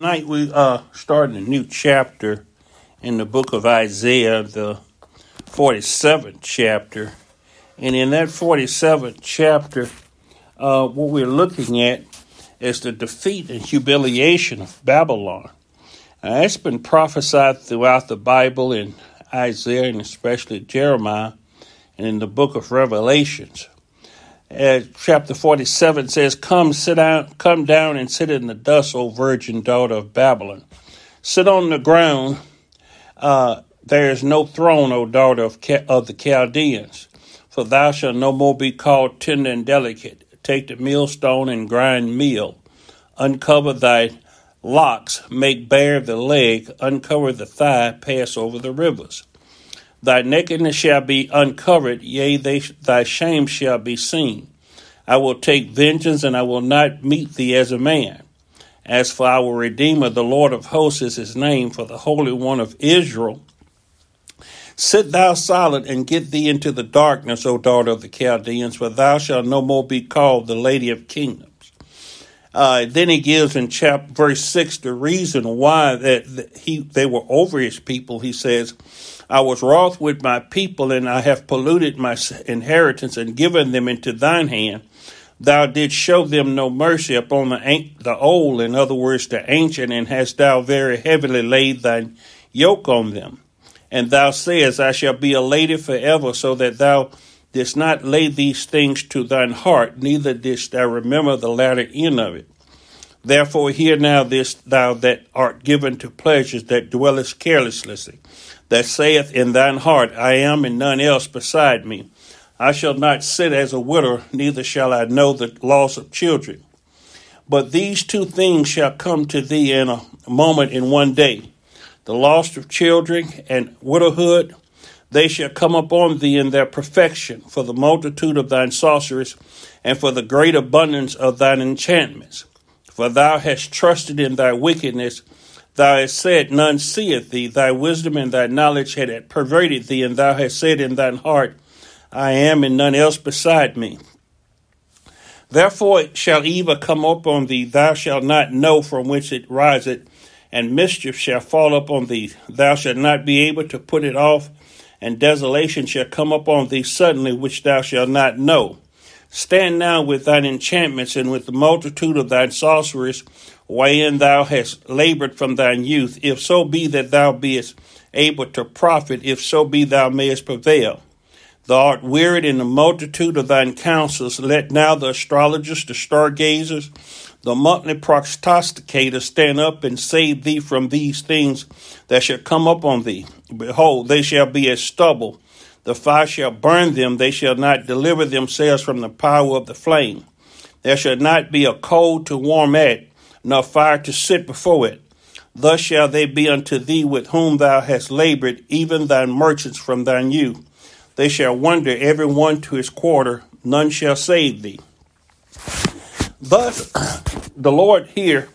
Tonight we uh starting a new chapter in the book of Isaiah, the 47th chapter. And in that 47th chapter, uh, what we're looking at is the defeat and humiliation of Babylon. It's been prophesied throughout the Bible in Isaiah and especially Jeremiah and in the book of Revelations. Uh, chapter 47 says, Come, sit down, come down and sit in the dust, O virgin daughter of Babylon. Sit on the ground. Uh, there is no throne, O daughter of, of the Chaldeans, for thou shalt no more be called tender and delicate. Take the millstone and grind meal. Uncover thy locks, make bare the leg, uncover the thigh, pass over the rivers. Thy nakedness shall be uncovered, yea, they, thy shame shall be seen. I will take vengeance, and I will not meet thee as a man. As for our Redeemer, the Lord of hosts is his name, for the Holy One of Israel. Sit thou silent and get thee into the darkness, O daughter of the Chaldeans, for thou shalt no more be called the Lady of Kingdoms. Uh, then he gives in chapter verse six the reason why that, that he they were over his people. He says, I was wroth with my people, and I have polluted my inheritance and given them into thine hand. Thou didst show them no mercy upon the, the old, in other words, the ancient, and hast thou very heavily laid thine yoke on them. And thou sayest, I shall be a lady forever, so that thou didst not lay these things to thine heart, neither didst thou remember the latter end of it. Therefore, hear now this, thou that art given to pleasures that dwellest carelessly that saith in thine heart, I am and none else beside me. I shall not sit as a widow, neither shall I know the loss of children. But these two things shall come to thee in a moment in one day the loss of children and widowhood. They shall come upon thee in their perfection, for the multitude of thine sorceries, and for the great abundance of thine enchantments. For thou hast trusted in thy wickedness Thou hast said, None seeth thee. Thy wisdom and thy knowledge had perverted thee, and thou hast said in thine heart, I am and none else beside me. Therefore shall evil come upon thee, thou shalt not know from whence it riseth, and mischief shall fall upon thee. Thou shalt not be able to put it off, and desolation shall come upon thee suddenly, which thou shalt not know. Stand now with thine enchantments and with the multitude of thine sorceries, wherein thou hast labored from thine youth, if so be that thou beest able to profit, if so be thou mayest prevail. Thou art wearied in the multitude of thine counsels. Let now the astrologers, the stargazers, the monthly prognosticators stand up and save thee from these things that shall come up on thee. Behold, they shall be as stubble. The fire shall burn them. They shall not deliver themselves from the power of the flame. There shall not be a coal to warm at, nor fire to sit before it. Thus shall they be unto thee with whom thou hast labored, even thine merchants from thine youth. They shall wander every one to his quarter, none shall save thee. Thus, the Lord here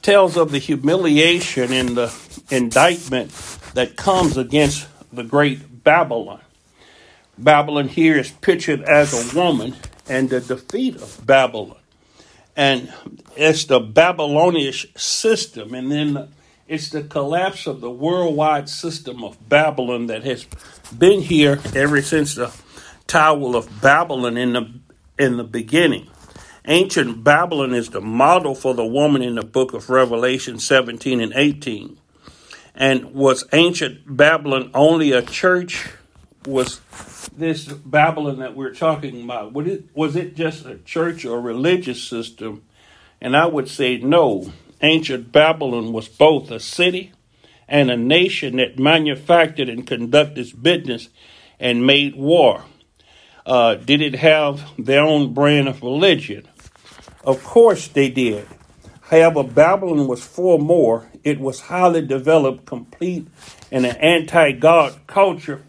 tells of the humiliation and the indictment that comes against the great Babylon. Babylon here is pictured as a woman and the defeat of Babylon and it's the Babylonian system, and then it's the collapse of the worldwide system of Babylon that has been here ever since the Tower of Babylon in the in the beginning. Ancient Babylon is the model for the woman in the book of Revelation 17 and 18. And was ancient Babylon only a church? Was this Babylon that we're talking about, it, was it just a church or religious system? And I would say no. Ancient Babylon was both a city and a nation that manufactured and conducted business and made war. Uh, did it have their own brand of religion? Of course they did. However, Babylon was far more. It was highly developed, complete, and an anti God culture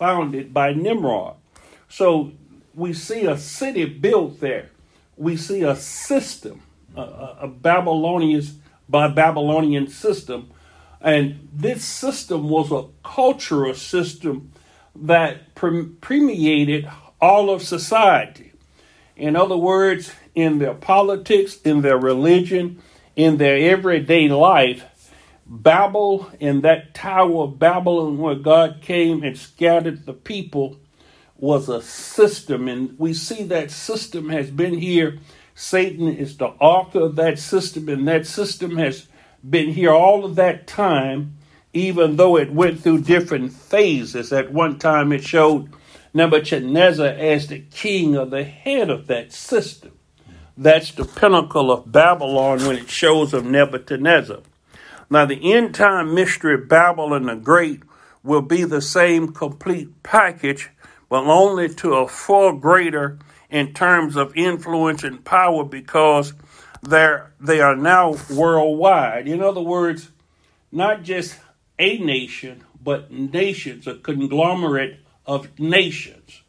founded by Nimrod. So we see a city built there. We see a system, a, a Babylonian by Babylonian system, and this system was a cultural system that permeated all of society. In other words, in their politics, in their religion, in their everyday life, Babel and that Tower of Babylon where God came and scattered the people was a system. And we see that system has been here. Satan is the author of that system, and that system has been here all of that time, even though it went through different phases. At one time, it showed Nebuchadnezzar as the king or the head of that system. That's the pinnacle of Babylon when it shows of Nebuchadnezzar. Now, the end time mystery Babylon the Great will be the same complete package, but only to a far greater in terms of influence and power because they're, they are now worldwide. In other words, not just a nation, but nations, a conglomerate of nations.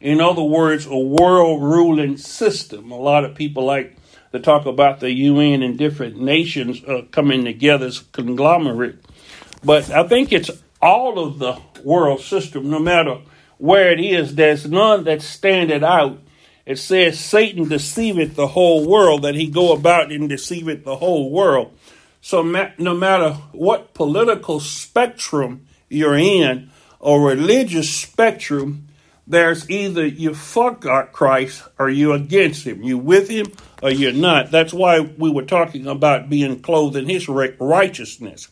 In other words, a world ruling system. A lot of people like to talk about the UN and different nations uh, coming together as a conglomerate. But I think it's all of the world system, no matter where it is, there's none that standeth out. It says Satan deceiveth the whole world, that he go about and deceiveth the whole world. So no matter what political spectrum you're in, or religious spectrum, there's either you fuck up Christ or you against him. You with him or you're not. That's why we were talking about being clothed in his righteousness.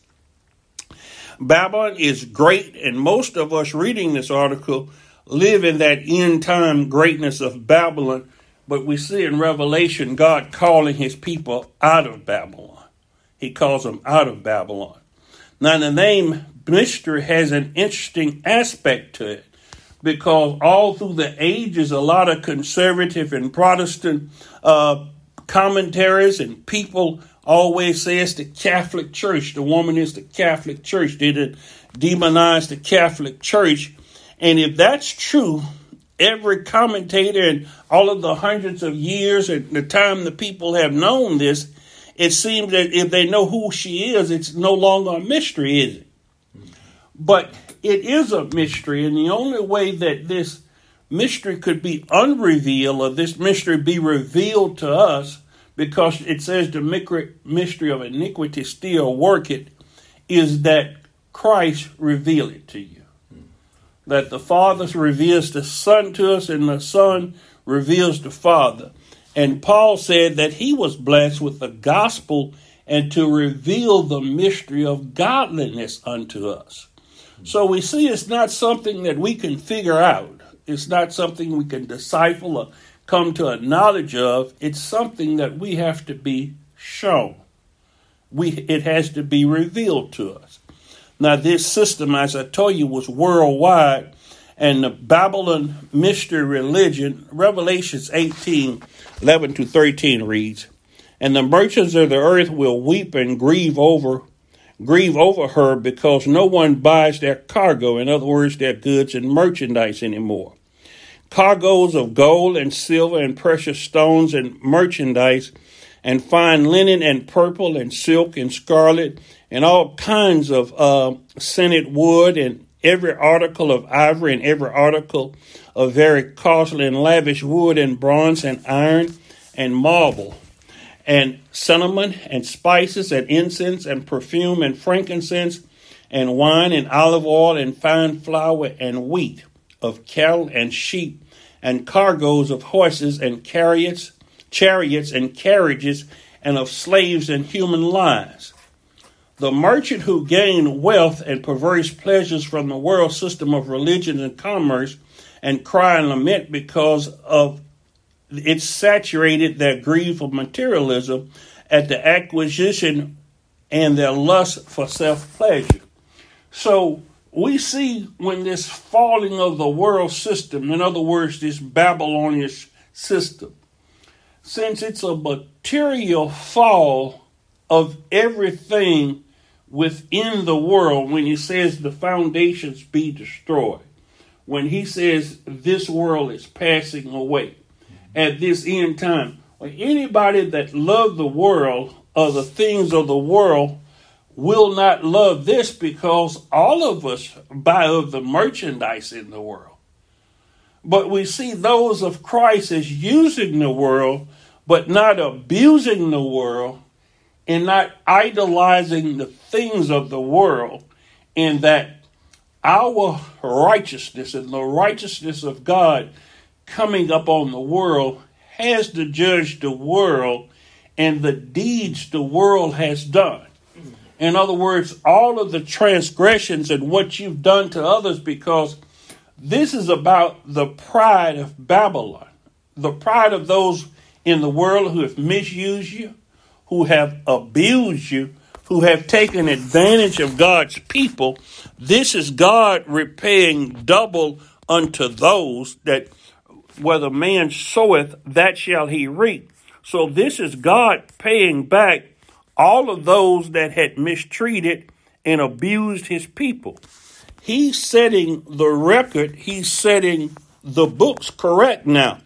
Babylon is great, and most of us reading this article live in that end time greatness of Babylon. But we see in Revelation God calling his people out of Babylon. He calls them out of Babylon. Now, the name mystery has an interesting aspect to it because all through the ages, a lot of conservative and Protestant uh, commentaries and people always say it's the Catholic Church. The woman is the Catholic Church. They did demonize the Catholic Church. And if that's true, every commentator and all of the hundreds of years and the time the people have known this, it seems that if they know who she is, it's no longer a mystery, is it? But it is a mystery, and the only way that this mystery could be unrevealed or this mystery be revealed to us, because it says the mystery of iniquity still worketh, is that Christ reveal it to you. That the Father reveals the Son to us, and the Son reveals the Father. And Paul said that he was blessed with the gospel and to reveal the mystery of godliness unto us. So we see it's not something that we can figure out. It's not something we can decipher or come to a knowledge of. It's something that we have to be shown. We, it has to be revealed to us. Now, this system, as I told you, was worldwide, and the Babylon mystery religion, Revelations 18 11 to 13 reads, And the merchants of the earth will weep and grieve over grieve over her because no one buys their cargo, in other words, their goods and merchandise anymore. Cargoes of gold and silver and precious stones and merchandise, and fine linen and purple and silk and scarlet, and all kinds of uh, scented wood, and every article of ivory, and every article of very costly and lavish wood, and bronze, and iron, and marble and cinnamon and spices and incense and perfume and frankincense and wine and olive oil and fine flour and wheat of cattle and sheep and cargoes of horses and chariots chariots and carriages and of slaves and human lives the merchant who gained wealth and perverse pleasures from the world system of religion and commerce and cry and lament because of it saturated their greed for materialism at the acquisition and their lust for self pleasure. So we see when this falling of the world system, in other words, this Babylonian system, since it's a material fall of everything within the world, when he says the foundations be destroyed, when he says this world is passing away, at this end time. Anybody that loved the world or the things of the world will not love this because all of us buy of the merchandise in the world. But we see those of Christ as using the world, but not abusing the world, and not idolizing the things of the world, and that our righteousness and the righteousness of God coming up on the world has to judge the world and the deeds the world has done. In other words, all of the transgressions and what you've done to others, because this is about the pride of Babylon, the pride of those in the world who have misused you, who have abused you, who have taken advantage of God's people. This is God repaying double unto those that whether man soweth, that shall he reap. So this is God paying back all of those that had mistreated and abused his people. He's setting the record, he's setting the books correct now.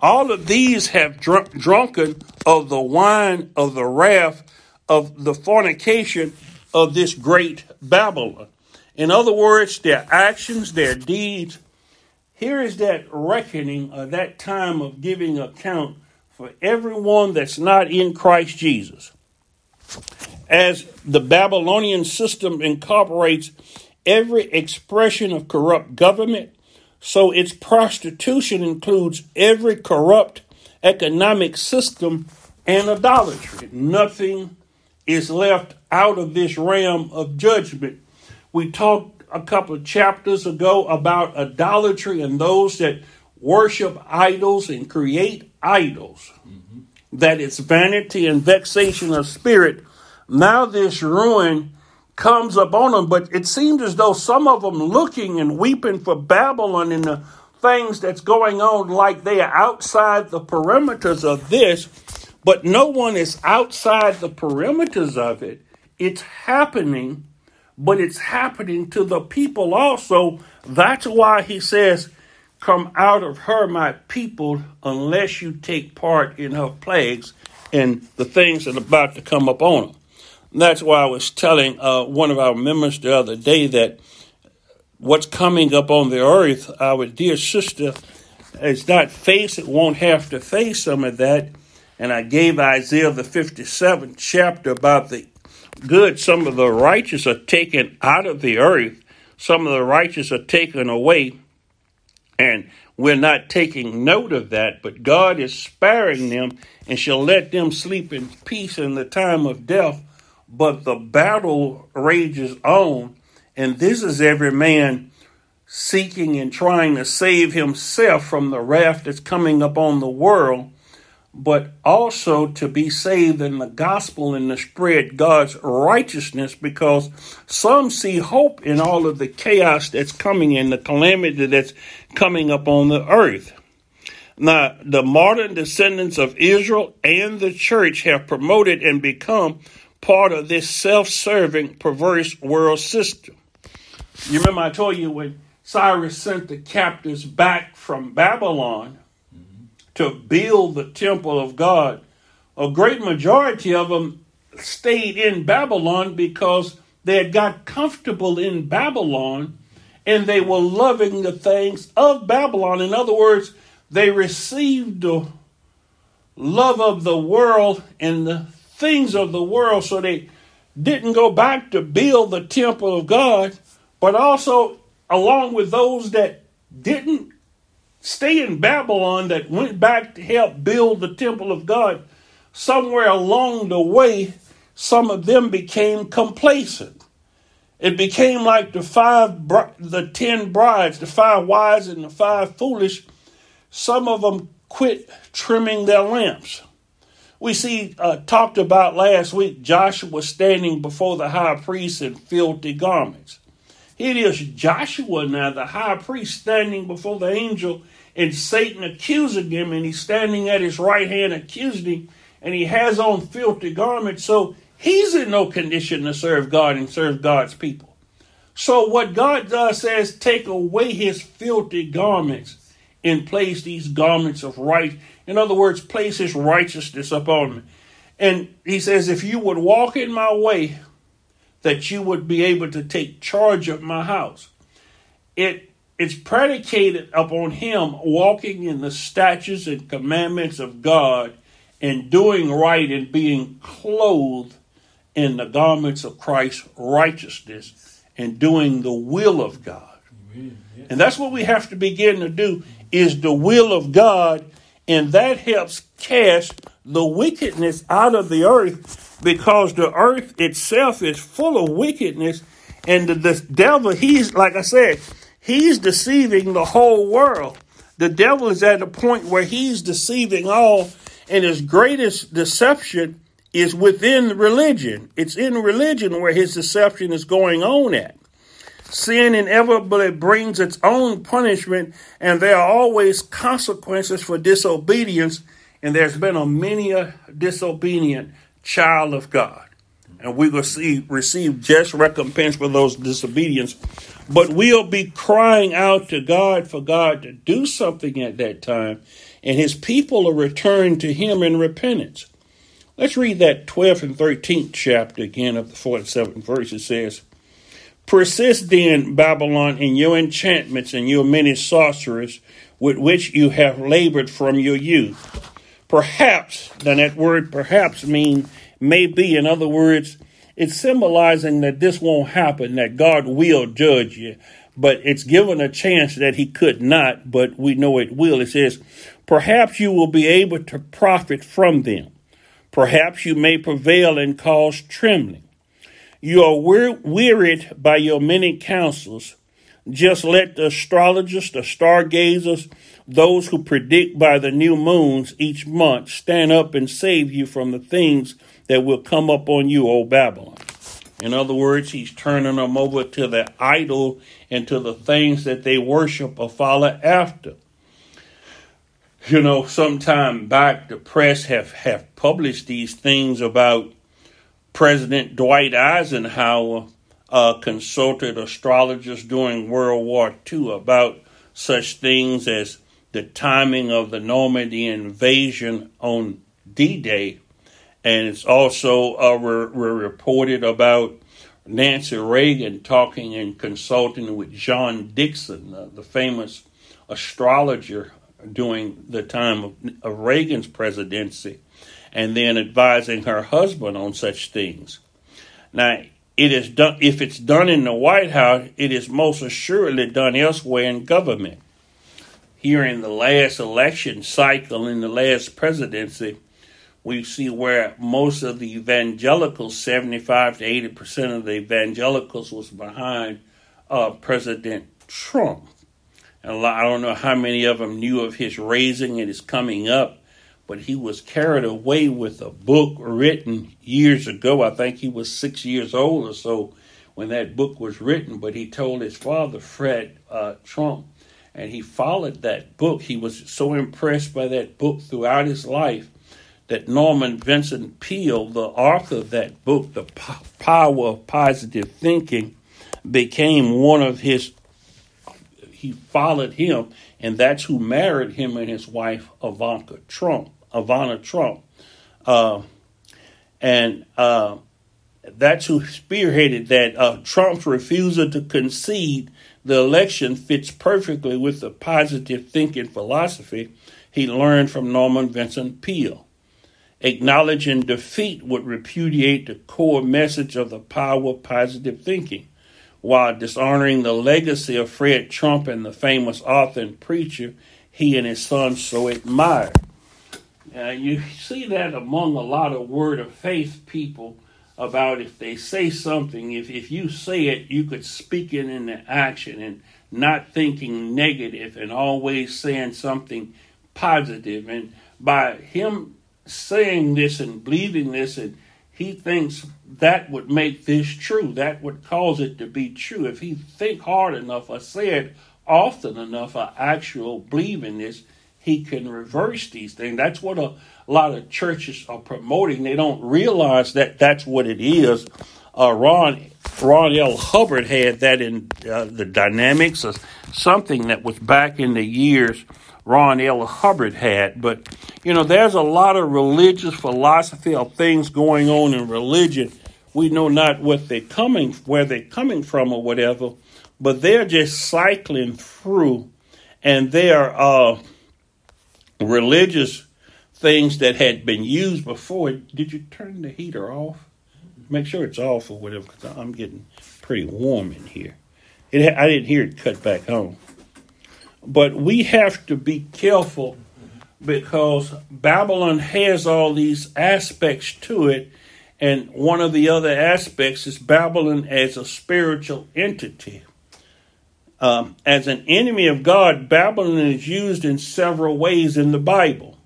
All of these have drunk, drunken of the wine of the wrath of the fornication of this great Babylon. In other words, their actions, their deeds. Here is that reckoning of that time of giving account for everyone that's not in Christ Jesus. As the Babylonian system incorporates every expression of corrupt government, so its prostitution includes every corrupt economic system and idolatry. Nothing is left out of this realm of judgment. We talked a couple of chapters ago about idolatry and those that worship idols and create idols. Mm-hmm. That it's vanity and vexation of spirit. Now this ruin comes upon them, but it seems as though some of them looking and weeping for Babylon and the things that's going on like they are outside the perimeters of this, but no one is outside the perimeters of it. It's happening, but it's happening to the people also. That's why he says, Come out of her, my people, unless you take part in her plagues and the things that are about to come upon them. That's why I was telling uh, one of our members the other day that what's coming up on the earth, our dear sister is not face it, won't have to face some of that. And I gave Isaiah the 57th chapter about the good. Some of the righteous are taken out of the earth, some of the righteous are taken away. And we're not taking note of that, but God is sparing them and shall let them sleep in peace in the time of death. But the battle rages on, and this is every man seeking and trying to save himself from the wrath that's coming upon the world, but also to be saved in the gospel and to spread God's righteousness because some see hope in all of the chaos that's coming and the calamity that's coming upon the earth. Now, the modern descendants of Israel and the church have promoted and become part of this self serving, perverse world system. You remember I told you when Cyrus sent the captives back from Babylon mm-hmm. to build the temple of God, a great majority of them stayed in Babylon because they had got comfortable in Babylon and they were loving the things of Babylon. In other words, they received the love of the world and the things of the world, so they didn't go back to build the temple of God, but also along with those that didn't stay in Babylon, that went back to help build the temple of God, somewhere along the way, some of them became complacent. It became like the five, the ten brides, the five wise and the five foolish. Some of them quit trimming their lamps. We see uh, talked about last week Joshua standing before the high priest in filthy garments. It is Joshua now, the high priest, standing before the angel, and Satan accusing him, and he's standing at his right hand accusing him, and he has on filthy garments. So he's in no condition to serve God and serve God's people. So what God does says, take away his filthy garments and place these garments of right in other words, place his righteousness upon me. And he says, if you would walk in my way, that you would be able to take charge of my house. It it's predicated upon him walking in the statutes and commandments of God and doing right and being clothed in the garments of Christ's righteousness and doing the will of God. And that's what we have to begin to do is the will of God and that helps cast the wickedness out of the earth because the earth itself is full of wickedness and the, the devil he's like I said he's deceiving the whole world. The devil is at a point where he's deceiving all and his greatest deception is within religion. It's in religion where his deception is going on at. Sin inevitably brings its own punishment, and there are always consequences for disobedience. And there's been a many a disobedient child of God, and we will see receive just recompense for those disobedience. But we'll be crying out to God for God to do something at that time, and His people will return to Him in repentance. Let's read that 12th and 13th chapter again of the 47th verse. It says, Persist then, Babylon, in your enchantments and your many sorceries with which you have labored from your youth. Perhaps, then that word perhaps mean maybe, in other words, it's symbolizing that this won't happen, that God will judge you, but it's given a chance that he could not, but we know it will. It says, perhaps you will be able to profit from them. Perhaps you may prevail and cause trembling. You are wearied by your many counsels. Just let the astrologers, the stargazers, those who predict by the new moons each month stand up and save you from the things that will come up on you, O Babylon. In other words, he's turning them over to the idol and to the things that they worship or follow after. You know, sometime back the press have, have published these things about President Dwight Eisenhower uh, consulted astrologers during World War II about such things as the timing of the Normandy invasion on D Day. And it's also uh, re- re- reported about Nancy Reagan talking and consulting with John Dixon, uh, the famous astrologer during the time of, of Reagan's presidency, and then advising her husband on such things. Now, it is done if it's done in the White House, it is most assuredly done elsewhere in government. Here in the last election cycle, in the last presidency, we see where most of the evangelicals, 75 to 80 percent of the evangelicals, was behind uh, President Trump. And I don't know how many of them knew of his raising and his coming up, but he was carried away with a book written years ago. I think he was six years old or so when that book was written, but he told his father, Fred uh, Trump, and he followed that book. He was so impressed by that book throughout his life that Norman Vincent Peale, the author of that book, The Power of Positive Thinking, became one of his he followed him, and that's who married him and his wife Ivanka Trump. Ivana Trump, uh, and uh, that's who spearheaded that. Uh, Trump's refusal to concede the election fits perfectly with the positive thinking philosophy he learned from Norman Vincent Peale. Acknowledging defeat would repudiate the core message of the power of positive thinking while dishonoring the legacy of Fred Trump and the famous author and preacher he and his son so admired. Uh, you see that among a lot of word of faith people about if they say something, if, if you say it, you could speak it into action and not thinking negative and always saying something positive. And by him saying this and believing this and he thinks that would make this true. That would cause it to be true. If he think hard enough or say it often enough or actual believe in this, he can reverse these things. That's what a, lot of churches are promoting. They don't realize that that's what it is. Uh, Ron Ron L. Hubbard had that in uh, the dynamics of something that was back in the years Ron L. Hubbard had. But, you know, there's a lot of religious philosophy of things going on in religion. We know not what they're coming, where they're coming from or whatever, but they're just cycling through and they're uh, religious things that had been used before. Did you turn the heater off? make sure it's off or whatever, because I'm getting pretty warm in here. It, I didn't hear it cut back on. But we have to be careful because Babylon has all these aspects to it. And one of the other aspects is Babylon as a spiritual entity. Um, as an enemy of God, Babylon is used in several ways in the Bible.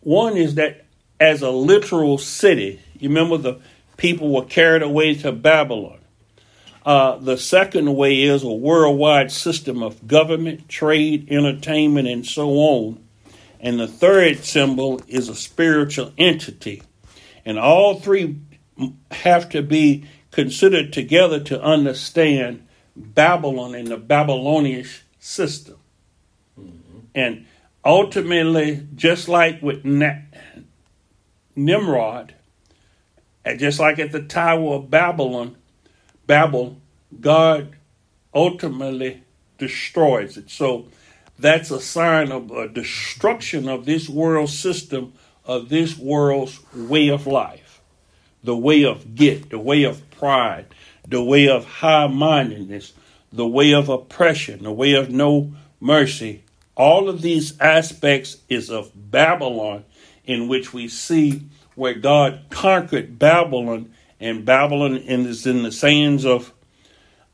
One is that as a literal city, you remember the people were carried away to Babylon. Uh, the second way is a worldwide system of government, trade, entertainment, and so on. And the third symbol is a spiritual entity. And all three have to be considered together to understand Babylon and the Babylonian system. Mm-hmm. And ultimately, just like with Nimrod, and just like at the Tower of Babylon, Babel, God ultimately destroys it. So that's a sign of a destruction of this world system, of this world's way of life, the way of get, the way of pride, the way of high mindedness, the way of oppression, the way of no mercy. All of these aspects is of Babylon, in which we see where God conquered Babylon, and Babylon is in the sands of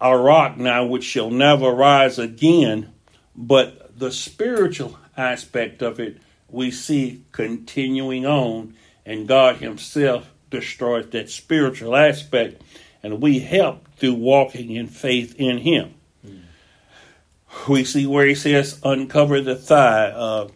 Iraq now, which shall never rise again. But the spiritual aspect of it we see continuing on, and God Himself destroys that spiritual aspect, and we help through walking in faith in Him. Mm. We see where He says, Uncover the thigh. Uh,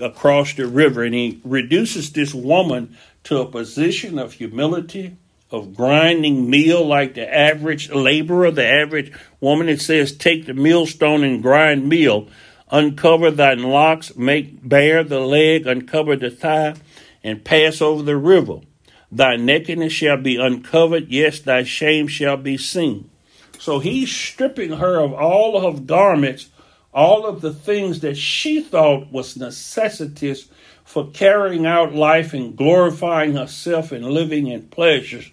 across the river, and he reduces this woman to a position of humility, of grinding meal like the average laborer, the average woman. It says, Take the millstone and grind meal. Uncover thine locks, make bare the leg, uncover the thigh, and pass over the river. Thy nakedness shall be uncovered, yes, thy shame shall be seen. So he's stripping her of all of her garments all of the things that she thought was necessities for carrying out life and glorifying herself and living in pleasures.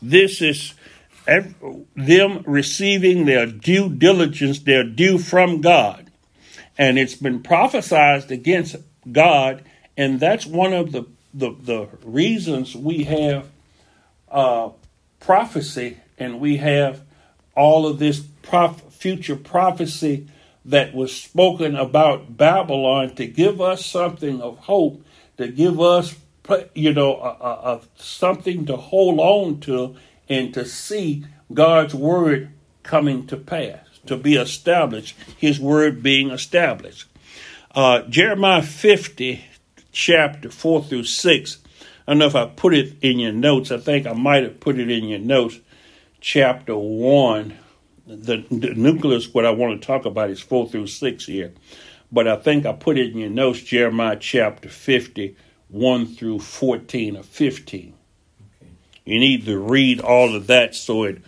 This is them receiving their due diligence, their due from God. And it's been prophesied against God, and that's one of the, the, the reasons we have uh, prophecy and we have all of this prof- future prophecy that was spoken about Babylon to give us something of hope, to give us, you know, a, a, a, something to hold on to and to see God's word coming to pass, to be established, His word being established. Uh, Jeremiah 50, chapter 4 through 6. I don't know if I put it in your notes. I think I might have put it in your notes. Chapter 1, the, the nucleus, what I want to talk about is four through six here. But I think I put it in your notes, Jeremiah chapter 50, 1 through 14 or 15. Okay. You need to read all of that so it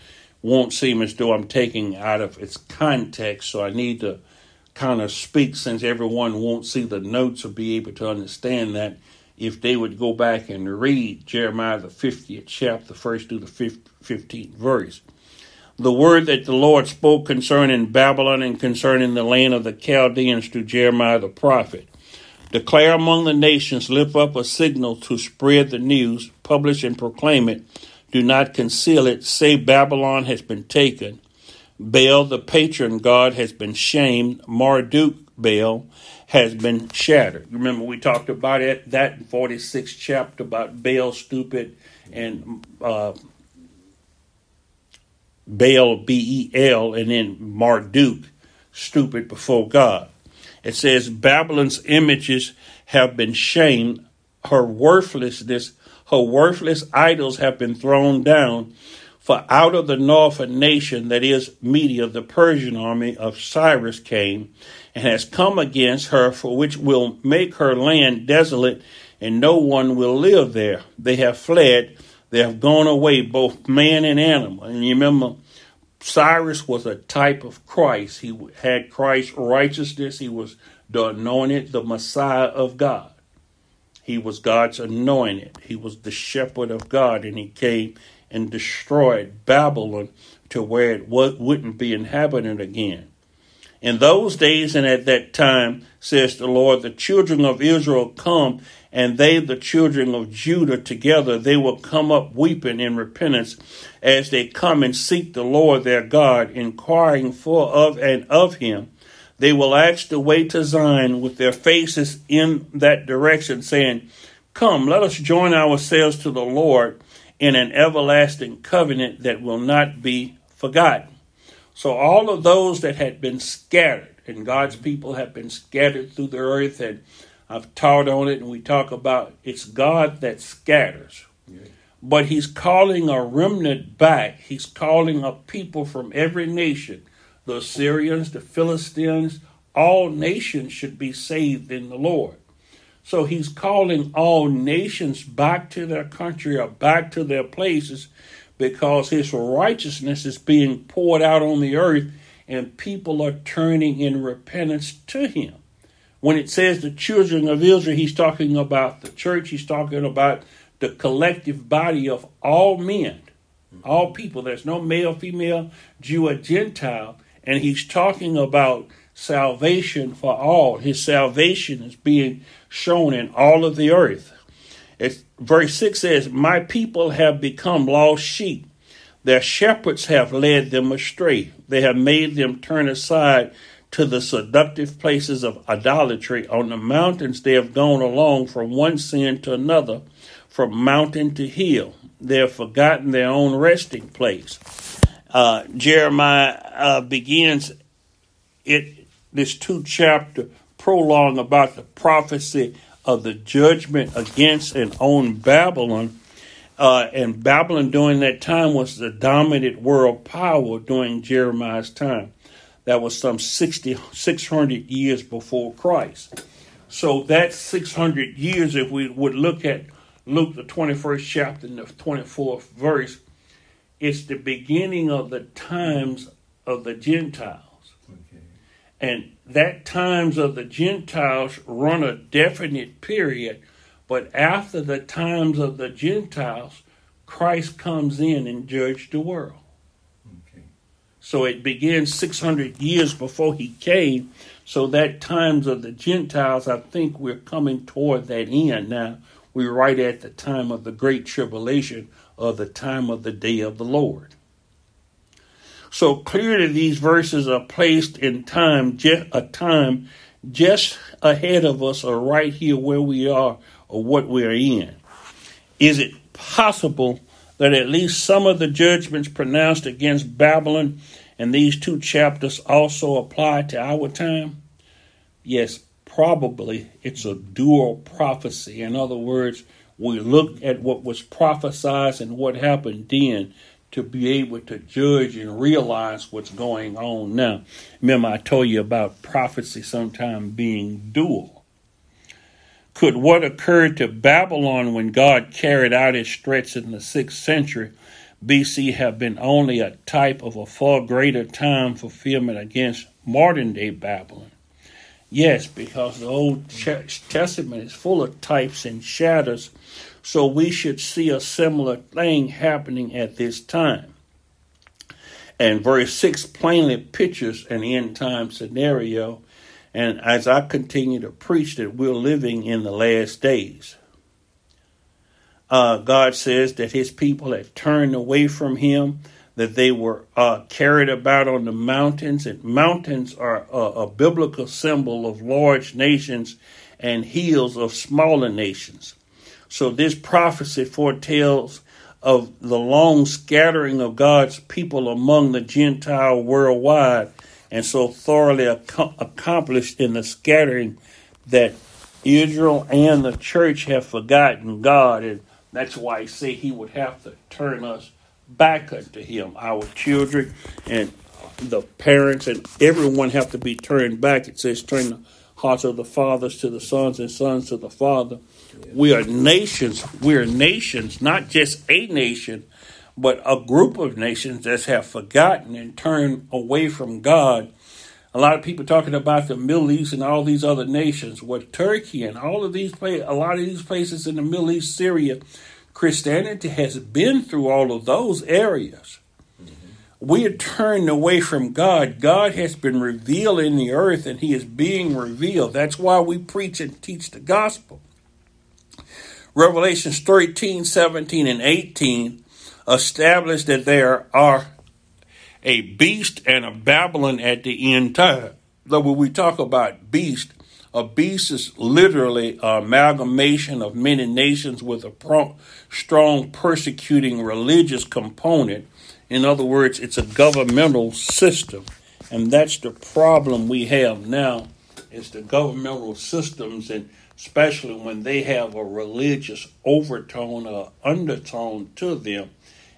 won't seem as though I'm taking out of its context. So I need to kind of speak since everyone won't see the notes or be able to understand that if they would go back and read Jeremiah the 50th chapter, first through the 15th verse the word that the Lord spoke concerning Babylon and concerning the land of the Chaldeans to Jeremiah the prophet. Declare among the nations, lift up a signal to spread the news, publish and proclaim it. Do not conceal it. Say Babylon has been taken. Bel, the patron god, has been shamed. Marduk, Baal, has been shattered. Remember, we talked about it, that in 46th chapter about Baal, stupid, and uh, Bel, B E L, and then Marduk, stupid before God. It says Babylon's images have been shamed, her worthlessness, her worthless idols have been thrown down. For out of the north a nation, that is Media, the Persian army of Cyrus came, and has come against her, for which will make her land desolate, and no one will live there. They have fled they have gone away, both man and animal. And you remember, Cyrus was a type of Christ. He had Christ's righteousness. He was the anointed, the Messiah of God. He was God's anointed. He was the shepherd of God, and he came and destroyed Babylon to where it wouldn't be inhabited again. In those days and at that time, says the Lord, the children of Israel come, and they, the children of Judah, together, they will come up weeping in repentance as they come and seek the Lord their God, inquiring for of and of him. They will ask the way to Zion with their faces in that direction, saying, Come, let us join ourselves to the Lord in an everlasting covenant that will not be forgotten. So all of those that had been scattered, and God's people have been scattered through the earth, and I've taught on it, and we talk about it's God that scatters. But He's calling a remnant back. He's calling a people from every nation the Assyrians, the Philistines, all nations should be saved in the Lord. So he's calling all nations back to their country or back to their places because his righteousness is being poured out on the earth and people are turning in repentance to him. When it says the children of Israel, he's talking about the church, he's talking about the collective body of all men, all people. There's no male, female, Jew, or Gentile. And he's talking about salvation for all. His salvation is being shown in all of the earth. It's, verse 6 says, My people have become lost sheep. Their shepherds have led them astray. They have made them turn aside to the seductive places of idolatry. On the mountains they have gone along from one sin to another, from mountain to hill. They have forgotten their own resting place. Uh, Jeremiah uh, begins it this two chapter prologue about the prophecy of the judgment against and on Babylon. Uh, and Babylon during that time was the dominant world power during Jeremiah's time. That was some 60, 600 years before Christ. So that 600 years, if we would look at Luke, the 21st chapter and the 24th verse, it's the beginning of the times of the Gentiles. Okay. And that times of the Gentiles run a definite period, but after the times of the Gentiles, Christ comes in and judges the world. Okay. So it begins 600 years before he came. So that times of the Gentiles, I think we're coming toward that end now. We're right at the time of the Great Tribulation or the time of the day of the Lord. So clearly, these verses are placed in time, a time just ahead of us, or right here where we are, or what we're in. Is it possible that at least some of the judgments pronounced against Babylon in these two chapters also apply to our time? Yes, probably it's a dual prophecy. In other words, we look at what was prophesied and what happened then to be able to judge and realize what's going on now. Remember, I told you about prophecy sometime being dual. Could what occurred to Babylon when God carried out his threats in the 6th century BC have been only a type of a far greater time fulfillment against modern day Babylon? Yes, because the Old Testament is full of types and shadows so we should see a similar thing happening at this time. And verse 6 plainly pictures an end time scenario. And as I continue to preach that we're living in the last days, uh, God says that his people have turned away from him, that they were uh, carried about on the mountains. And mountains are a, a biblical symbol of large nations and hills of smaller nations. So this prophecy foretells of the long scattering of God's people among the Gentile worldwide, and so thoroughly ac- accomplished in the scattering that Israel and the church have forgotten God, and that's why he say he would have to turn us back unto him, our children and the parents and everyone have to be turned back. It says turn the hearts of the fathers to the sons and sons to the father we are nations. We are nations, not just a nation, but a group of nations that have forgotten and turned away from God. A lot of people talking about the Middle East and all these other nations. What Turkey and all of these places, a lot of these places in the Middle East, Syria, Christianity has been through all of those areas. We are turned away from God. God has been revealed in the earth and He is being revealed. That's why we preach and teach the gospel. Revelations 13, 17, and 18 establish that there are a beast and a Babylon at the end time. Though when we talk about beast, a beast is literally an amalgamation of many nations with a pro- strong persecuting religious component. In other words, it's a governmental system. And that's the problem we have now is the governmental systems and especially when they have a religious overtone or undertone to them,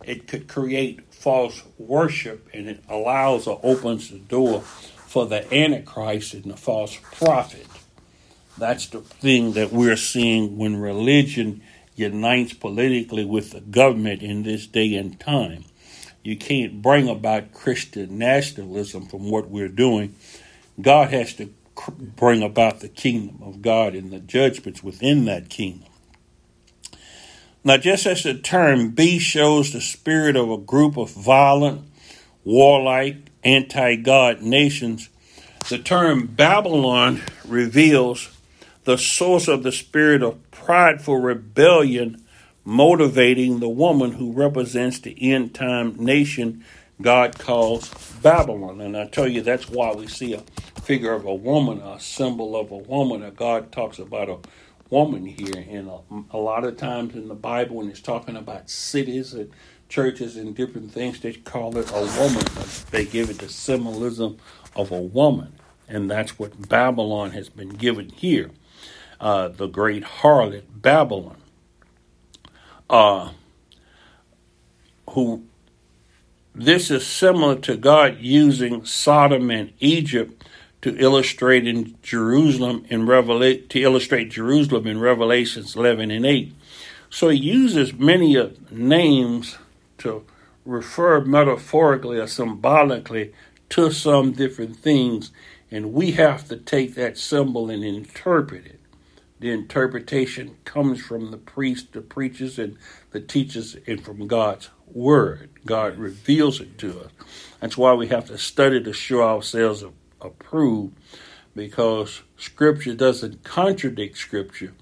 it could create false worship and it allows or opens the door for the Antichrist and the false prophet. That's the thing that we're seeing when religion unites politically with the government in this day and time. You can't bring about Christian nationalism from what we're doing. God has to bring about the kingdom of God and the judgments within that kingdom. Now, just as the term beast shows the spirit of a group of violent, warlike, anti God nations, the term Babylon reveals the source of the spirit of prideful rebellion motivating the woman who represents the end time nation God calls Babylon. And I tell you, that's why we see a figure of a woman, a symbol of a woman, God talks about a woman here. And a, a lot of times in the Bible, when it's talking about cities and churches and different things, they call it a woman. They give it the symbolism of a woman. And that's what Babylon has been given here. Uh, the great harlot Babylon, uh, who this is similar to God using Sodom and Egypt to illustrate in Jerusalem in Revela- to illustrate Jerusalem in Revelations 11 and 8. So he uses many names to refer metaphorically or symbolically to some different things, and we have to take that symbol and interpret it. The interpretation comes from the priest, the preachers, and the teachers, and from God's word. God reveals it to us. That's why we have to study to show ourselves approved because Scripture doesn't contradict Scripture,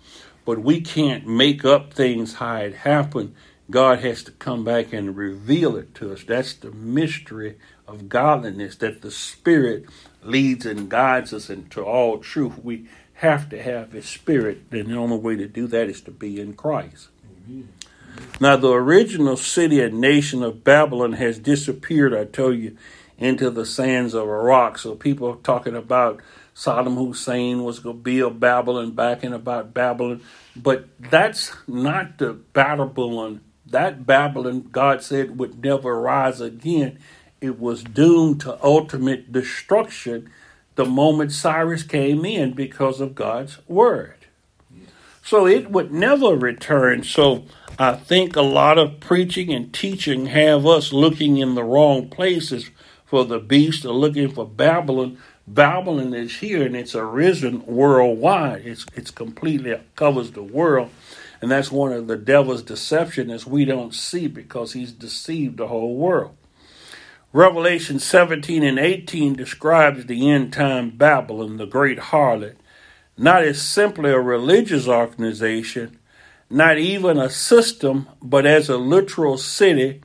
but we can't make up things how it happened. God has to come back and reveal it to us. That's the mystery of godliness, that the Spirit leads and guides us into all truth. We have to have His Spirit, and the only way to do that is to be in Christ. Amen. Now, the original city and nation of Babylon has disappeared, I tell you, into the sands of Iraq. So people are talking about Saddam Hussein was going to build Babylon back in about Babylon. But that's not the Babylon. That Babylon, God said, would never rise again. It was doomed to ultimate destruction the moment Cyrus came in because of God's word. So it would never return. So I think a lot of preaching and teaching have us looking in the wrong places for the beast or looking for Babylon. Babylon is here and it's arisen worldwide. It's it's completely covers the world. And that's one of the devil's deception is we don't see because he's deceived the whole world. Revelation 17 and 18 describes the end time Babylon, the great harlot, not as simply a religious organization, not even a system, but as a literal city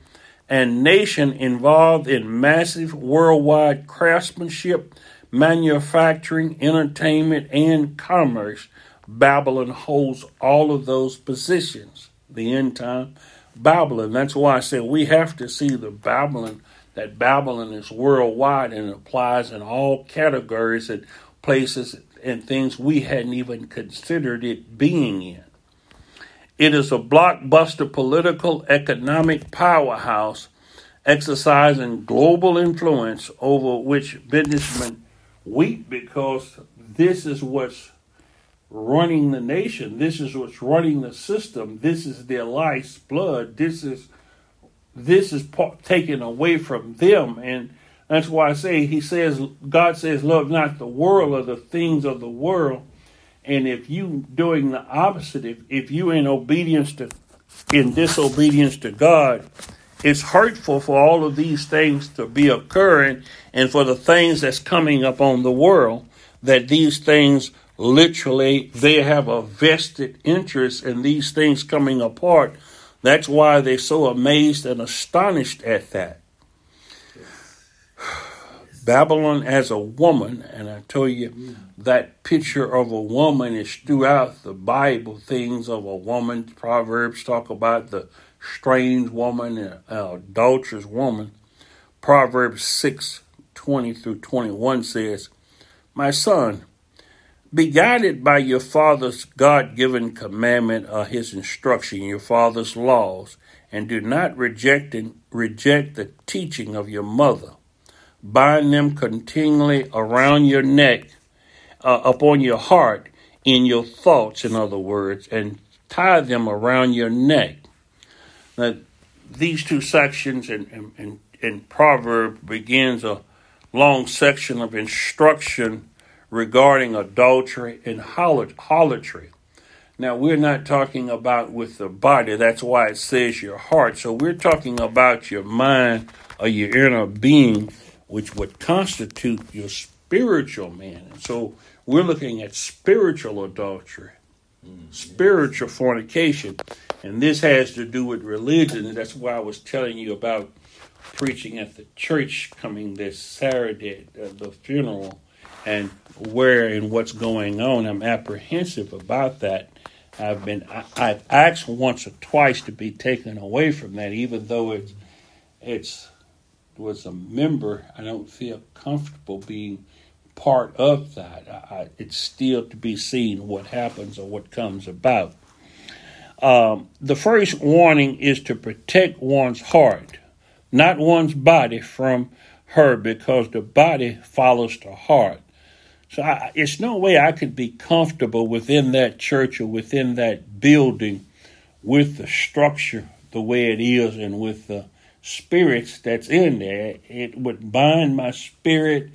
and nation involved in massive worldwide craftsmanship, manufacturing, entertainment, and commerce. Babylon holds all of those positions. The end time Babylon. That's why I said we have to see the Babylon, that Babylon is worldwide and applies in all categories and places and things we hadn't even considered it being in. It is a blockbuster political economic powerhouse exercising global influence over which businessmen weep because this is what's running the nation. This is what's running the system. This is their life's blood. This is this is taken away from them. And that's why I say he says God says love not the world or the things of the world. And if you doing the opposite, if, if you in obedience to in disobedience to God, it's hurtful for all of these things to be occurring and for the things that's coming up on the world that these things literally they have a vested interest in these things coming apart that's why they're so amazed and astonished at that babylon as a woman and i tell you that picture of a woman is throughout the bible things of a woman proverbs talk about the strange woman, an adulterous woman. Proverbs 6 20 through 21 says, My son, be guided by your father's God given commandment or his instruction, your father's laws, and do not reject reject the teaching of your mother. Bind them continually around your neck, uh, upon your heart, in your thoughts, in other words, and tie them around your neck Now, these two sections in, in, in Proverb begins a long section of instruction regarding adultery and harlotry. Now, we're not talking about with the body, that's why it says your heart. So, we're talking about your mind or your inner being, which would constitute your spiritual man. And so, we're looking at spiritual adultery, mm-hmm. spiritual fornication. And this has to do with religion, and that's why I was telling you about preaching at the church coming this Saturday, uh, the funeral, and where and what's going on. I'm apprehensive about that. I've been I, have asked once or twice to be taken away from that, even though it's it's was a member. I don't feel comfortable being part of that. I, it's still to be seen what happens or what comes about. Um, the first warning is to protect one's heart, not one's body, from her because the body follows the heart. So I, it's no way I could be comfortable within that church or within that building with the structure the way it is and with the spirits that's in there. It would bind my spirit.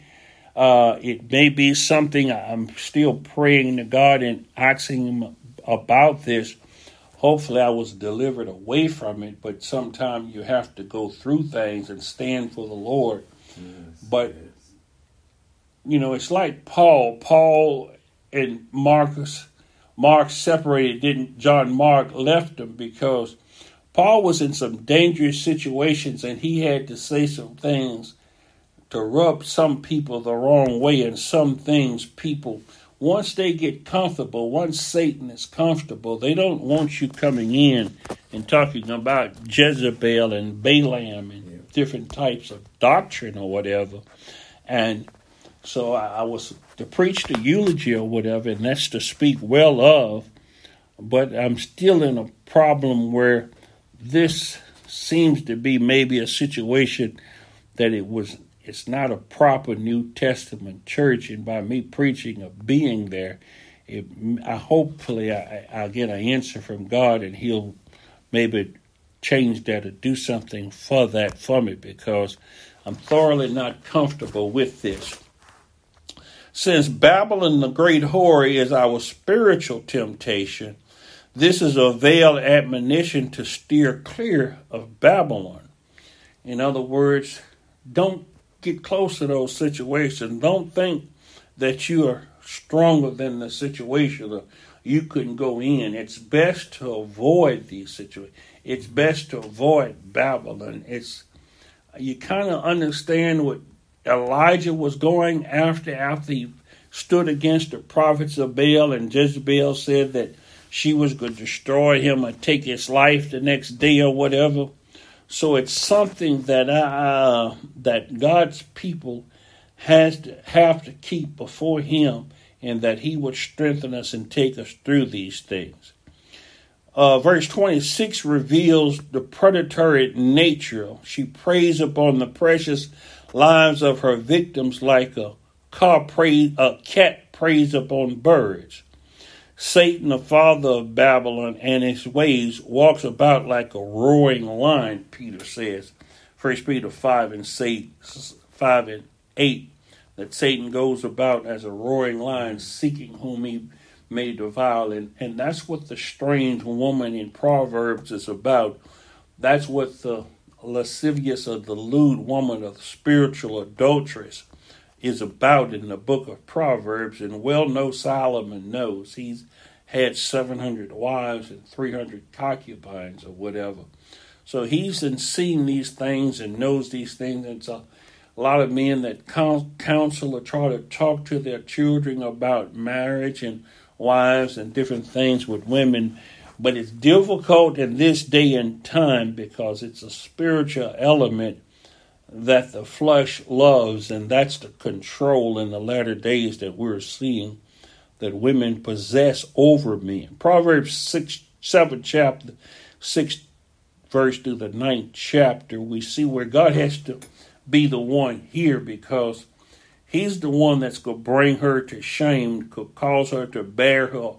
Uh, it may be something I'm still praying to God and asking Him about this hopefully I was delivered away from it, but sometimes you have to go through things and stand for the Lord. Yes, but yes. You know, it's like Paul. Paul and Marcus, Mark separated. Didn't John Mark left them because Paul was in some dangerous situations and he had to say some things to rub some people the wrong way, and some things people once they get comfortable, once Satan is comfortable, they don't want you coming in and talking about Jezebel and Balaam and yeah. different types of doctrine or whatever. And so I, I was to preach the eulogy or whatever, and that's to speak well of. But I'm still in a problem where this seems to be maybe a situation that it was it's not a proper New Testament church, and by me preaching of being there, it, I hopefully I, I'll get an answer from God, and He'll maybe change that or do something for that for me because I'm thoroughly not comfortable with this. Since Babylon the great whore is our spiritual temptation, this is a veiled admonition to steer clear of Babylon. In other words, don't get close to those situations. Don't think that you are stronger than the situation or you couldn't go in. It's best to avoid these situations. It's best to avoid Babylon. It's you kind of understand what Elijah was going after after he stood against the prophets of Baal and Jezebel said that she was going to destroy him or take his life the next day or whatever. So it's something that uh, that God's people has to have to keep before Him, and that He would strengthen us and take us through these things. Uh, verse 26 reveals the predatory nature. She preys upon the precious lives of her victims like a a cat preys upon birds. Satan, the father of Babylon and his ways, walks about like a roaring lion, Peter says. First Peter 5 and 6, 5 and 8, that Satan goes about as a roaring lion, seeking whom he may defile. And, and that's what the strange woman in Proverbs is about. That's what the lascivious or the lewd woman or the spiritual adulteress is about in the book of Proverbs. And well know Solomon knows. He's had 700 wives and 300 concubines or whatever. So he's seen these things and knows these things. And a lot of men that counsel or try to talk to their children about marriage and wives and different things with women. But it's difficult in this day and time because it's a spiritual element that the flesh loves, and that's the control in the latter days that we're seeing that women possess over men. Proverbs 6, 7 chapter, 6 verse to the ninth chapter, we see where God has to be the one here because he's the one that's going to bring her to shame, could cause her to bear her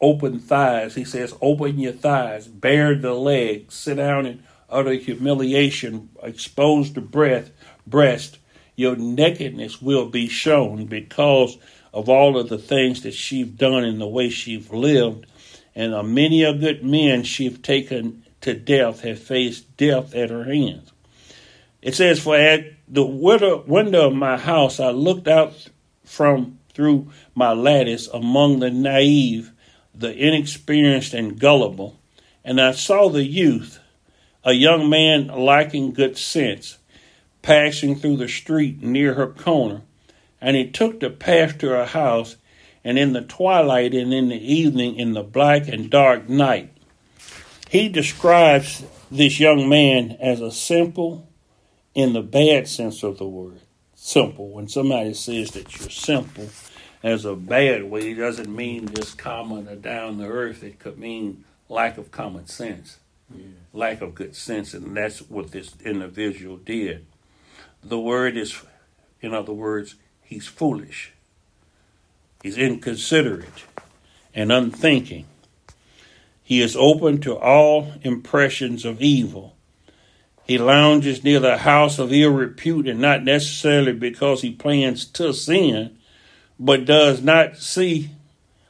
open thighs. He says, Open your thighs, bare the legs, sit down in utter humiliation, expose the breath, breast. Your nakedness will be shown because of all of the things that she've done and the way she've lived. And uh, many a good men she've taken to death have faced death at her hands. It says, For at the window of my house I looked out from through my lattice among the naive, the inexperienced and gullible, and I saw the youth, a young man lacking good sense, passing through the street near her corner, and he took the path to her house, and in the twilight and in the evening, in the black and dark night, he describes this young man as a simple, in the bad sense of the word, simple. When somebody says that you're simple, as a bad way, it doesn't mean just common or down the earth. It could mean lack of common sense, yeah. lack of good sense, and that's what this individual did. The word is, in other words, he's foolish. He's inconsiderate and unthinking. He is open to all impressions of evil. He lounges near the house of ill repute, and not necessarily because he plans to sin, but does not see,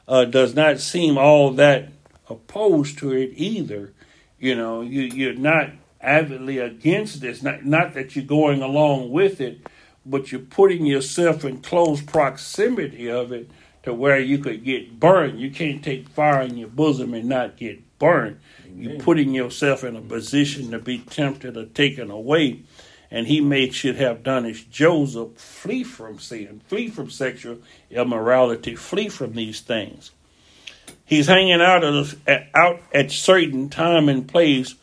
uh, does not seem all that opposed to it either. You know, you, you're not avidly against this. Not not that you're going along with it, but you're putting yourself in close proximity of it to where you could get burned. You can't take fire in your bosom and not get burned. You're putting yourself in a position to be tempted or taken away. And he made should have done is Joseph flee from sin, flee from sexual immorality, flee from these things. He's hanging out at, out at certain time and place,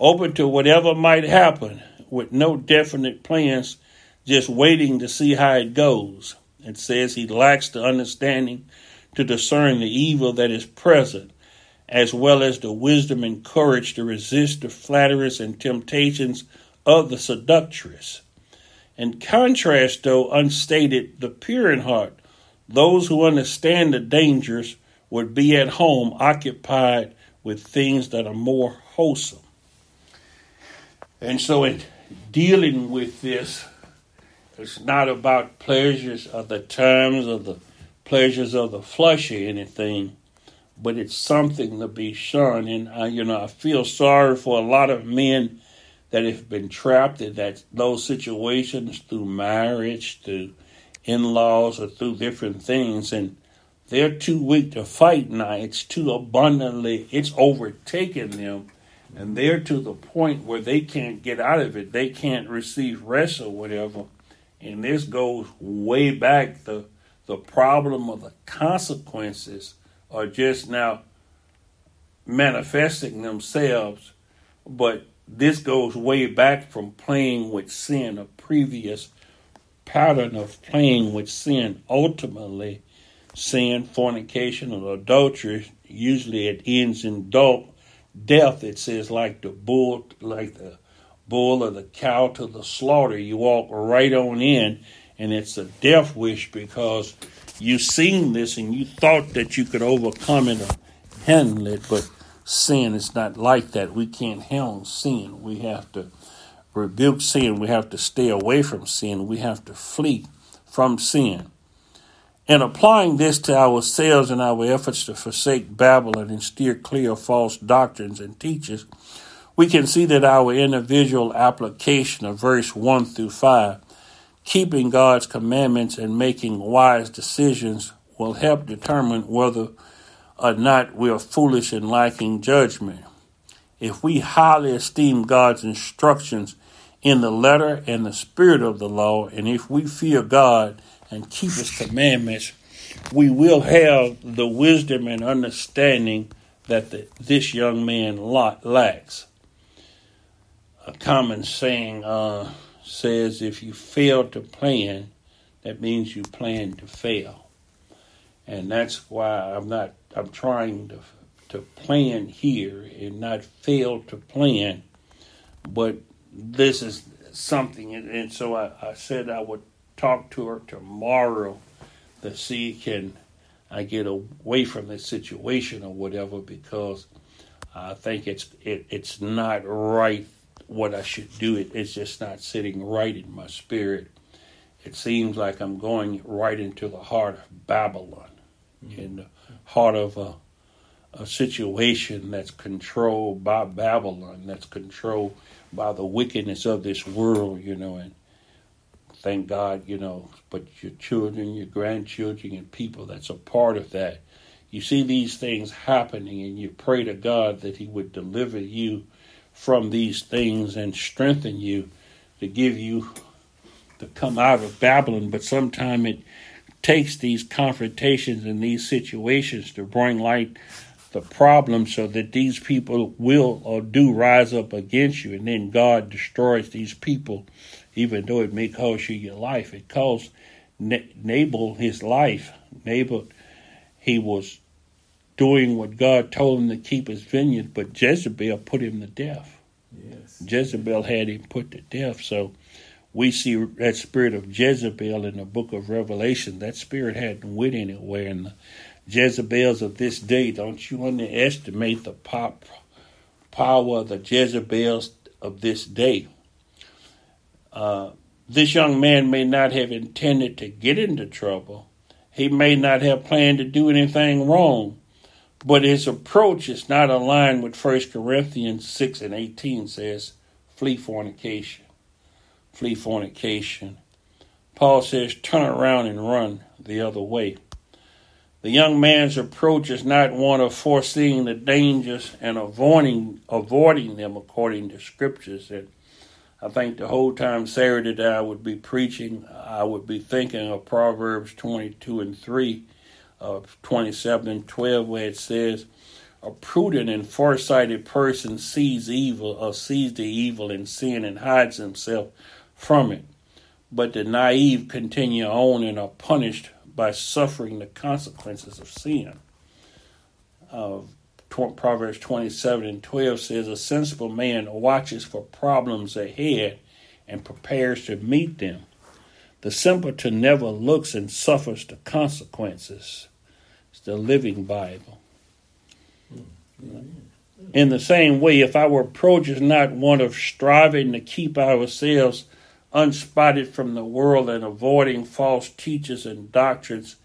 open to whatever might happen, with no definite plans, just waiting to see how it goes. It says he lacks the understanding to discern the evil that is present, as well as the wisdom and courage to resist the flatterers and temptations of the seductress. In contrast, though unstated, the pure in heart, those who understand the dangers, would be at home occupied with things that are more wholesome. And so, in dealing with this, it's not about pleasures of the terms of the pleasures of the flesh or anything, but it's something to be shunned. And I, you know, I feel sorry for a lot of men that have been trapped in that those situations through marriage, through in-laws, or through different things, and they're too weak to fight now. It's too abundantly, it's overtaken them, and they're to the point where they can't get out of it. They can't receive rest or whatever and this goes way back. The the problem of the consequences are just now manifesting themselves, but this goes way back from playing with sin, a previous pattern of playing with sin. Ultimately, sin, fornication, or adultery, usually it ends in death. It says like the bull, like the bull or the cow to the slaughter. You walk right on in, and it's a death wish because you've seen this and you thought that you could overcome it or handle it, but sin is not like that. We can't handle sin. We have to rebuke sin. We have to stay away from sin. We have to flee from sin. In applying this to ourselves and our efforts to forsake Babylon and steer clear of false doctrines and teachers, we can see that our individual application of verse 1 through 5, keeping God's commandments and making wise decisions, will help determine whether or not we are foolish and lacking judgment. If we highly esteem God's instructions in the letter and the spirit of the law, and if we fear God and keep His commandments, we will have the wisdom and understanding that the, this young man Lot lacks. A common saying uh, says, if you fail to plan, that means you plan to fail. And that's why I'm not, I'm trying to to plan here and not fail to plan. But this is something, and, and so I, I, said I would talk to her tomorrow to see can I get away from this situation or whatever because I think it's it, it's not right what I should do. It, it's just not sitting right in my spirit. It seems like I'm going right into the heart of Babylon, mm-hmm. the heart of a a situation that's controlled by Babylon, that's controlled by the wickedness of this world, you know, and thank God, you know, but your children, your grandchildren, and people that's a part of that. You see these things happening, and you pray to God that He would deliver you from these things and strengthen you to give you to come out of Babylon. But sometimes it takes these confrontations and these situations to bring light the problem so that these people will or do rise up against you. And then God destroys these people even though it may cost you your life. It cost Nabal his life. Nabal he was doing what God told him to keep his vineyard but Jezebel put him to death. Yes. Jezebel had him put to death. So we see that spirit of Jezebel in the book of Revelation that spirit hadn't went anywhere And the Jezebels of this day. Don't you underestimate the pop, power of the Jezebels of this day. Uh, this young man may not have intended to get into trouble. He may not have planned to do anything wrong, but his approach is not aligned with 1 Corinthians 6 and 18 says, flee fornication. Flee fornication. Paul says, turn around and run the other way. The young man's approach is not one of foreseeing the dangers and avoiding avoiding them according to scriptures. And I think the whole time Saturday that I would be preaching, I would be thinking of Proverbs 22 and 3, of 27 and 12, where it says, A prudent and foresighted person sees evil or sees the evil in sin and hides himself from it. But the naive continue on and are punished by suffering the consequences of sin. Uh, Proverbs 27 and 12 says, A sensible man watches for problems ahead and prepares to meet them. The simpleton never looks and suffers the consequences. It's the Living Bible. In the same way, if our approach is not one of striving to keep ourselves unspotted from the world and avoiding false teachers and doctrines.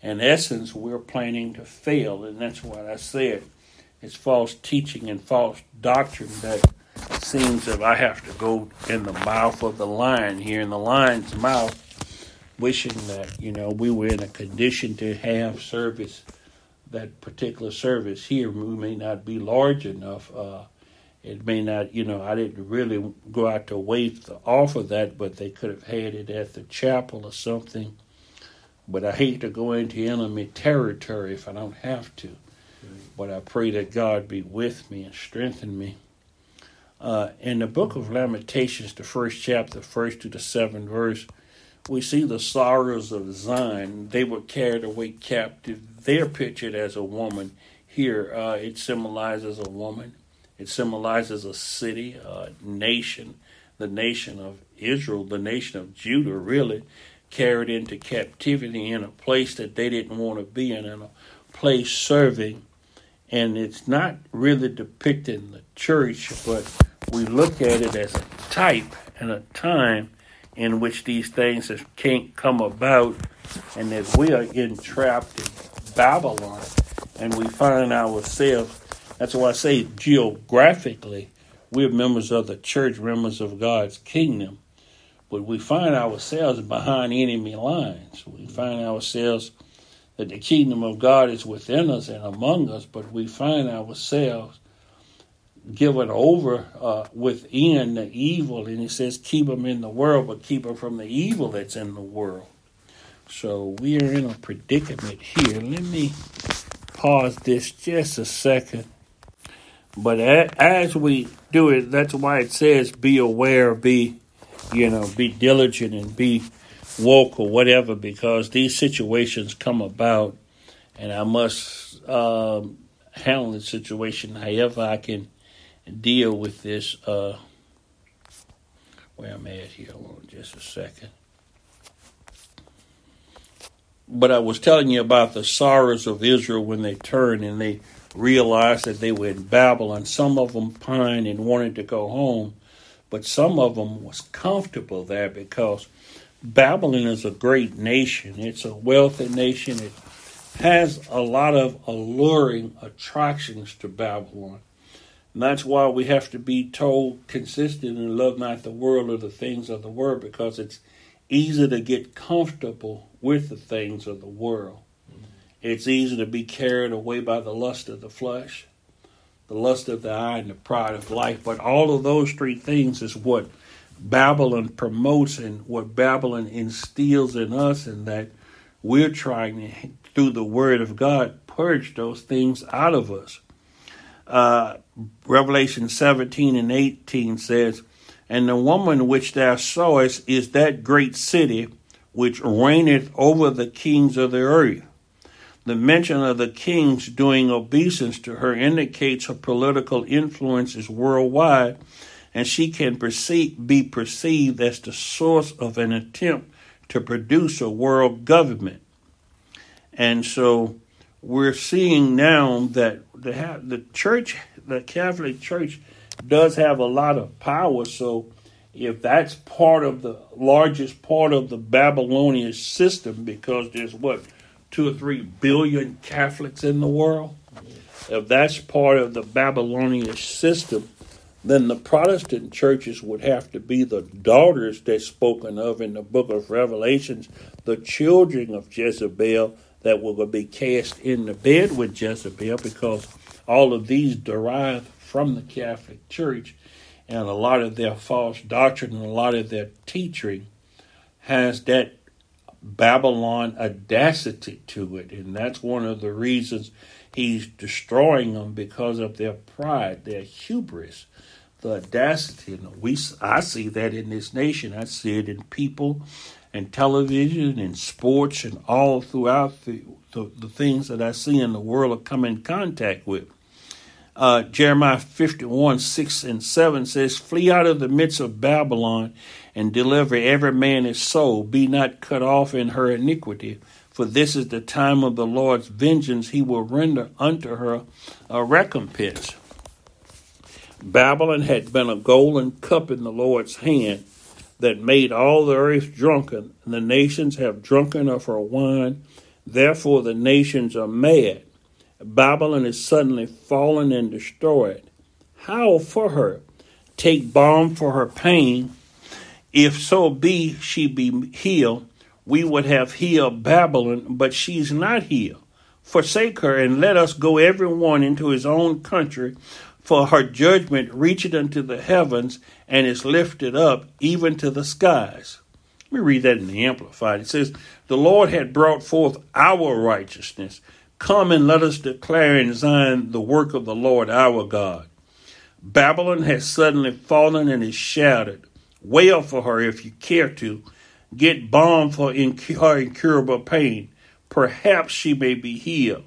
In essence, we're planning to fail, and that's what I said. It's false teaching and false doctrine that seems that I have to go in the mouth of the lion here in the lion's mouth, wishing that you know we were in a condition to have service, that particular service here. We may not be large enough. Uh, it may not, you know, I didn't really go out to wait to offer that, but they could have had it at the chapel or something. But I hate to go into enemy territory if I don't have to. But I pray that God be with me and strengthen me. Uh, in the book of Lamentations, the first chapter, first to the seventh verse, we see the sorrows of Zion. They were carried away captive. They're pictured as a woman. Here, uh, it symbolizes a woman. It symbolizes a city, a nation, the nation of Israel, the nation of Judah, really carried into captivity in a place that they didn't want to be in, in a place serving. And it's not really depicting the church, but we look at it as a type and a time in which these things can't come about and that we are entrapped in Babylon, and we find ourselves. That's why I say geographically, we're members of the church, members of God's kingdom, but we find ourselves behind enemy lines. We find ourselves that the kingdom of God is within us and among us, but we find ourselves given over uh, within the evil. And he says, keep them in the world, but keep them from the evil that's in the world. So we are in a predicament here. Let me pause this just a second. But as we do it, that's why it says, be aware, be, you know, be diligent and be woke or whatever, because these situations come about and I must um, handle the situation however I can deal with this. Uh, where I'm at here, hold on just a second. But I was telling you about the sorrows of Israel when they turned and they realized that they were in Babylon. Some of them pined and wanted to go home, but some of them was comfortable there because Babylon is a great nation. It's a wealthy nation. It has a lot of alluring attractions to Babylon. And that's why we have to be told consistent and love not the world or the things of the world because it's easy to get comfortable with the things of the world. It's easy to be carried away by the lust of the flesh, the lust of the eye, and the pride of life. But all of those three things is what Babylon promotes and what Babylon instills in us, and that we're trying to, through the Word of God, purge those things out of us. Uh, Revelation 17 and 18 says, And the woman which thou sawest is that great city which reigneth over the kings of the earth. The mention of the kings doing obeisance to her indicates her political influence is worldwide, and she can perceive, be perceived as the source of an attempt to produce a world government. And so we're seeing now that the, the church, the Catholic Church, does have a lot of power. So if that's part of the largest part of the Babylonian system, because there's what two or three billion Catholics in the world, if that's part of the Babylonian system, then the Protestant churches would have to be the daughters that's spoken of in the book of Revelations, the children of Jezebel that will be cast in the bed with Jezebel because all of these derive from the Catholic Church and a lot of their false doctrine and a lot of their teaching has that Babylon audacity to it. And that's one of the reasons he's destroying them because of their pride, their hubris, the audacity. And we, I see that in this nation. I see it in people and television and sports and all throughout the, the, the things that I see in the world I come in contact with. Uh, Jeremiah 51, 6 and 7 says, Flee out of the midst of Babylon and deliver every man his soul. Be not cut off in her iniquity, for this is the time of the Lord's vengeance. He will render unto her a recompense. Babylon had been a golden cup in the Lord's hand that made all the earth drunken, and the nations have drunken of her wine. Therefore, the nations are mad. Babylon is suddenly fallen and destroyed. Howl for her. Take balm for her pain. If so be she be healed, we would have healed Babylon, but she's not healed. Forsake her and let us go every one into his own country, for her judgment reacheth unto the heavens and is lifted up even to the skies. Let me read that in the Amplified. It says, The Lord had brought forth our righteousness. Come and let us declare in Zion the work of the Lord our God. Babylon has suddenly fallen and is shattered. Wail for her if you care to. Get balm for her incurable pain. Perhaps she may be healed.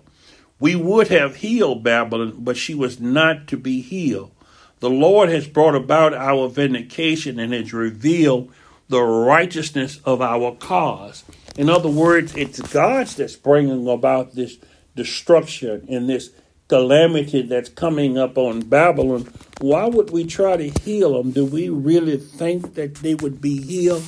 We would have healed Babylon, but she was not to be healed. The Lord has brought about our vindication and has revealed the righteousness of our cause. In other words, it's God that's bringing about this destruction and this calamity that's coming up on Babylon. Why would we try to heal them? Do we really think that they would be healed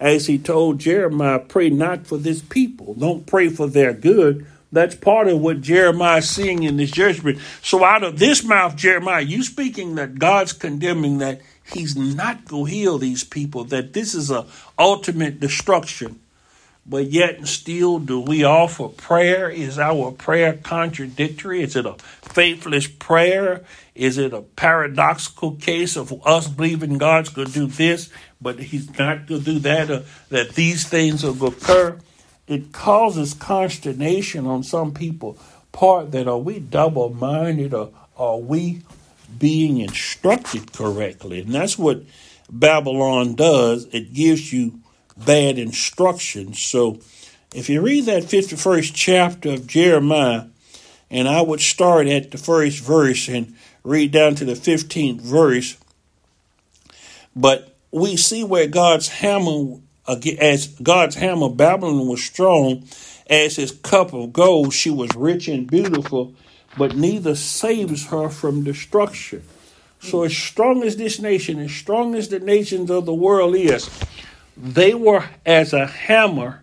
as he told Jeremiah, pray not for this people. Don't pray for their good. That's part of what Jeremiah is seeing in this judgment. So out of this mouth, Jeremiah, you speaking that God's condemning that he's not going to heal these people, that this is a ultimate destruction. But yet and still do we offer prayer? Is our prayer contradictory? Is it a faithless prayer? Is it a paradoxical case of us believing God's going to do this, but he's not going to do that, or that these things will occur? it causes consternation on some people part that are we double minded or are we being instructed correctly and that's what babylon does it gives you bad instructions so if you read that 51st chapter of jeremiah and i would start at the first verse and read down to the 15th verse but we see where god's hammer as God's hammer, Babylon was strong as his cup of gold. She was rich and beautiful, but neither saves her from destruction. So, as strong as this nation, as strong as the nations of the world is, they were as a hammer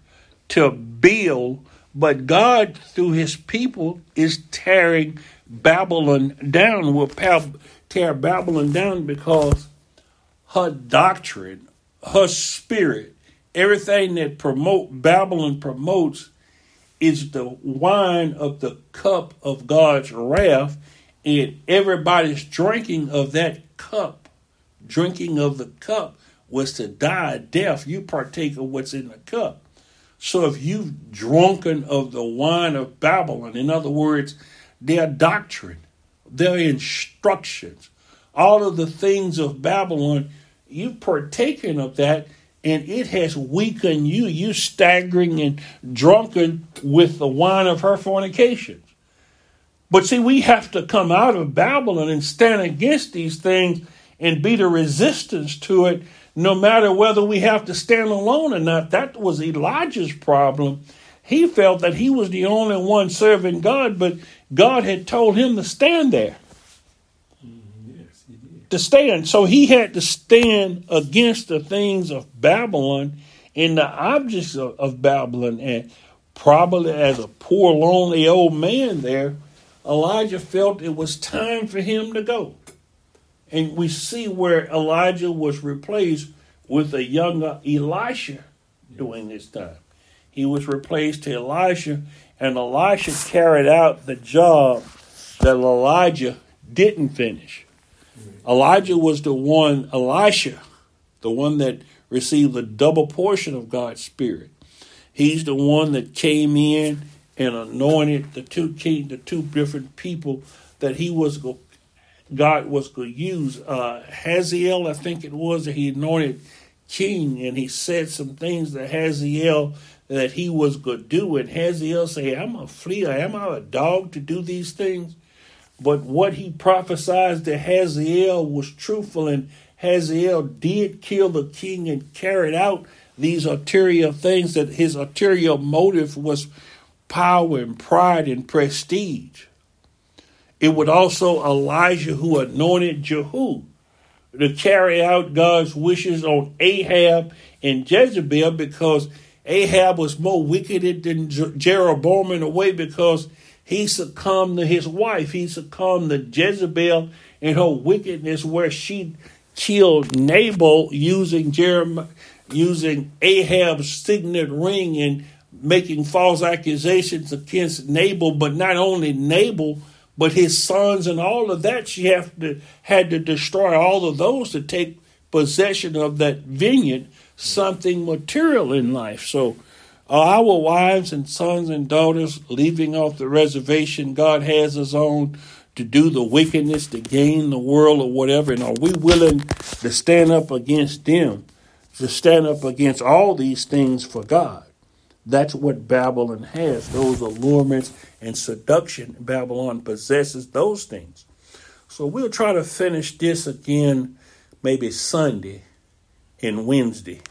to build, but God, through his people, is tearing Babylon down, will tear Babylon down because her doctrine, her spirit, everything that promote Babylon promotes is the wine of the cup of God's wrath, and everybody's drinking of that cup, drinking of the cup was to die a death. You partake of what's in the cup. So if you've drunken of the wine of Babylon, in other words, their doctrine, their instructions, all of the things of Babylon, you've partaken of that and it has weakened you. You staggering and drunken with the wine of her fornications. But see, we have to come out of Babylon and stand against these things and be the resistance to it, no matter whether we have to stand alone or not. That was Elijah's problem. He felt that he was the only one serving God, but God had told him to stand there to stand. So he had to stand against the things of Babylon and the objects of, of Babylon. And probably as a poor, lonely old man there, Elijah felt it was time for him to go. And we see where Elijah was replaced with a younger Elisha during this time. He was replaced to Elisha, and Elisha carried out the job that Elijah didn't finish. Elijah was the one, Elisha, the one that received the double portion of God's Spirit. He's the one that came in and anointed the two king, the two different people that he was God was going to use. Uh, Hazael, I think it was, that he anointed king, and he said some things to Hazael that he was going to do. And Hazael say, "I'm a flea. Am I a dog to do these things?" But what he prophesied to Hazael was truthful, and Hazael did kill the king and carried out these ulterior things that his ulterior motive was power and pride and prestige. It would also Elijah who anointed Jehu to carry out God's wishes on Ahab and Jezebel because Ahab was more wicked than Jeroboam in a way because he succumbed to his wife. He succumbed to Jezebel and her wickedness, where she killed Nabal using Jeremiah, using Ahab's signet ring and making false accusations against Nabal. But not only Nabal, but his sons and all of that. She have to, had to destroy all of those to take possession of that vineyard, something material in life. So our wives and sons and daughters leaving off the reservation God has us on to do the wickedness, to gain the world or whatever? And are we willing to stand up against them, to stand up against all these things for God? That's what Babylon has, those allurements and seduction. Babylon possesses those things. So we'll try to finish this again maybe Sunday and Wednesday.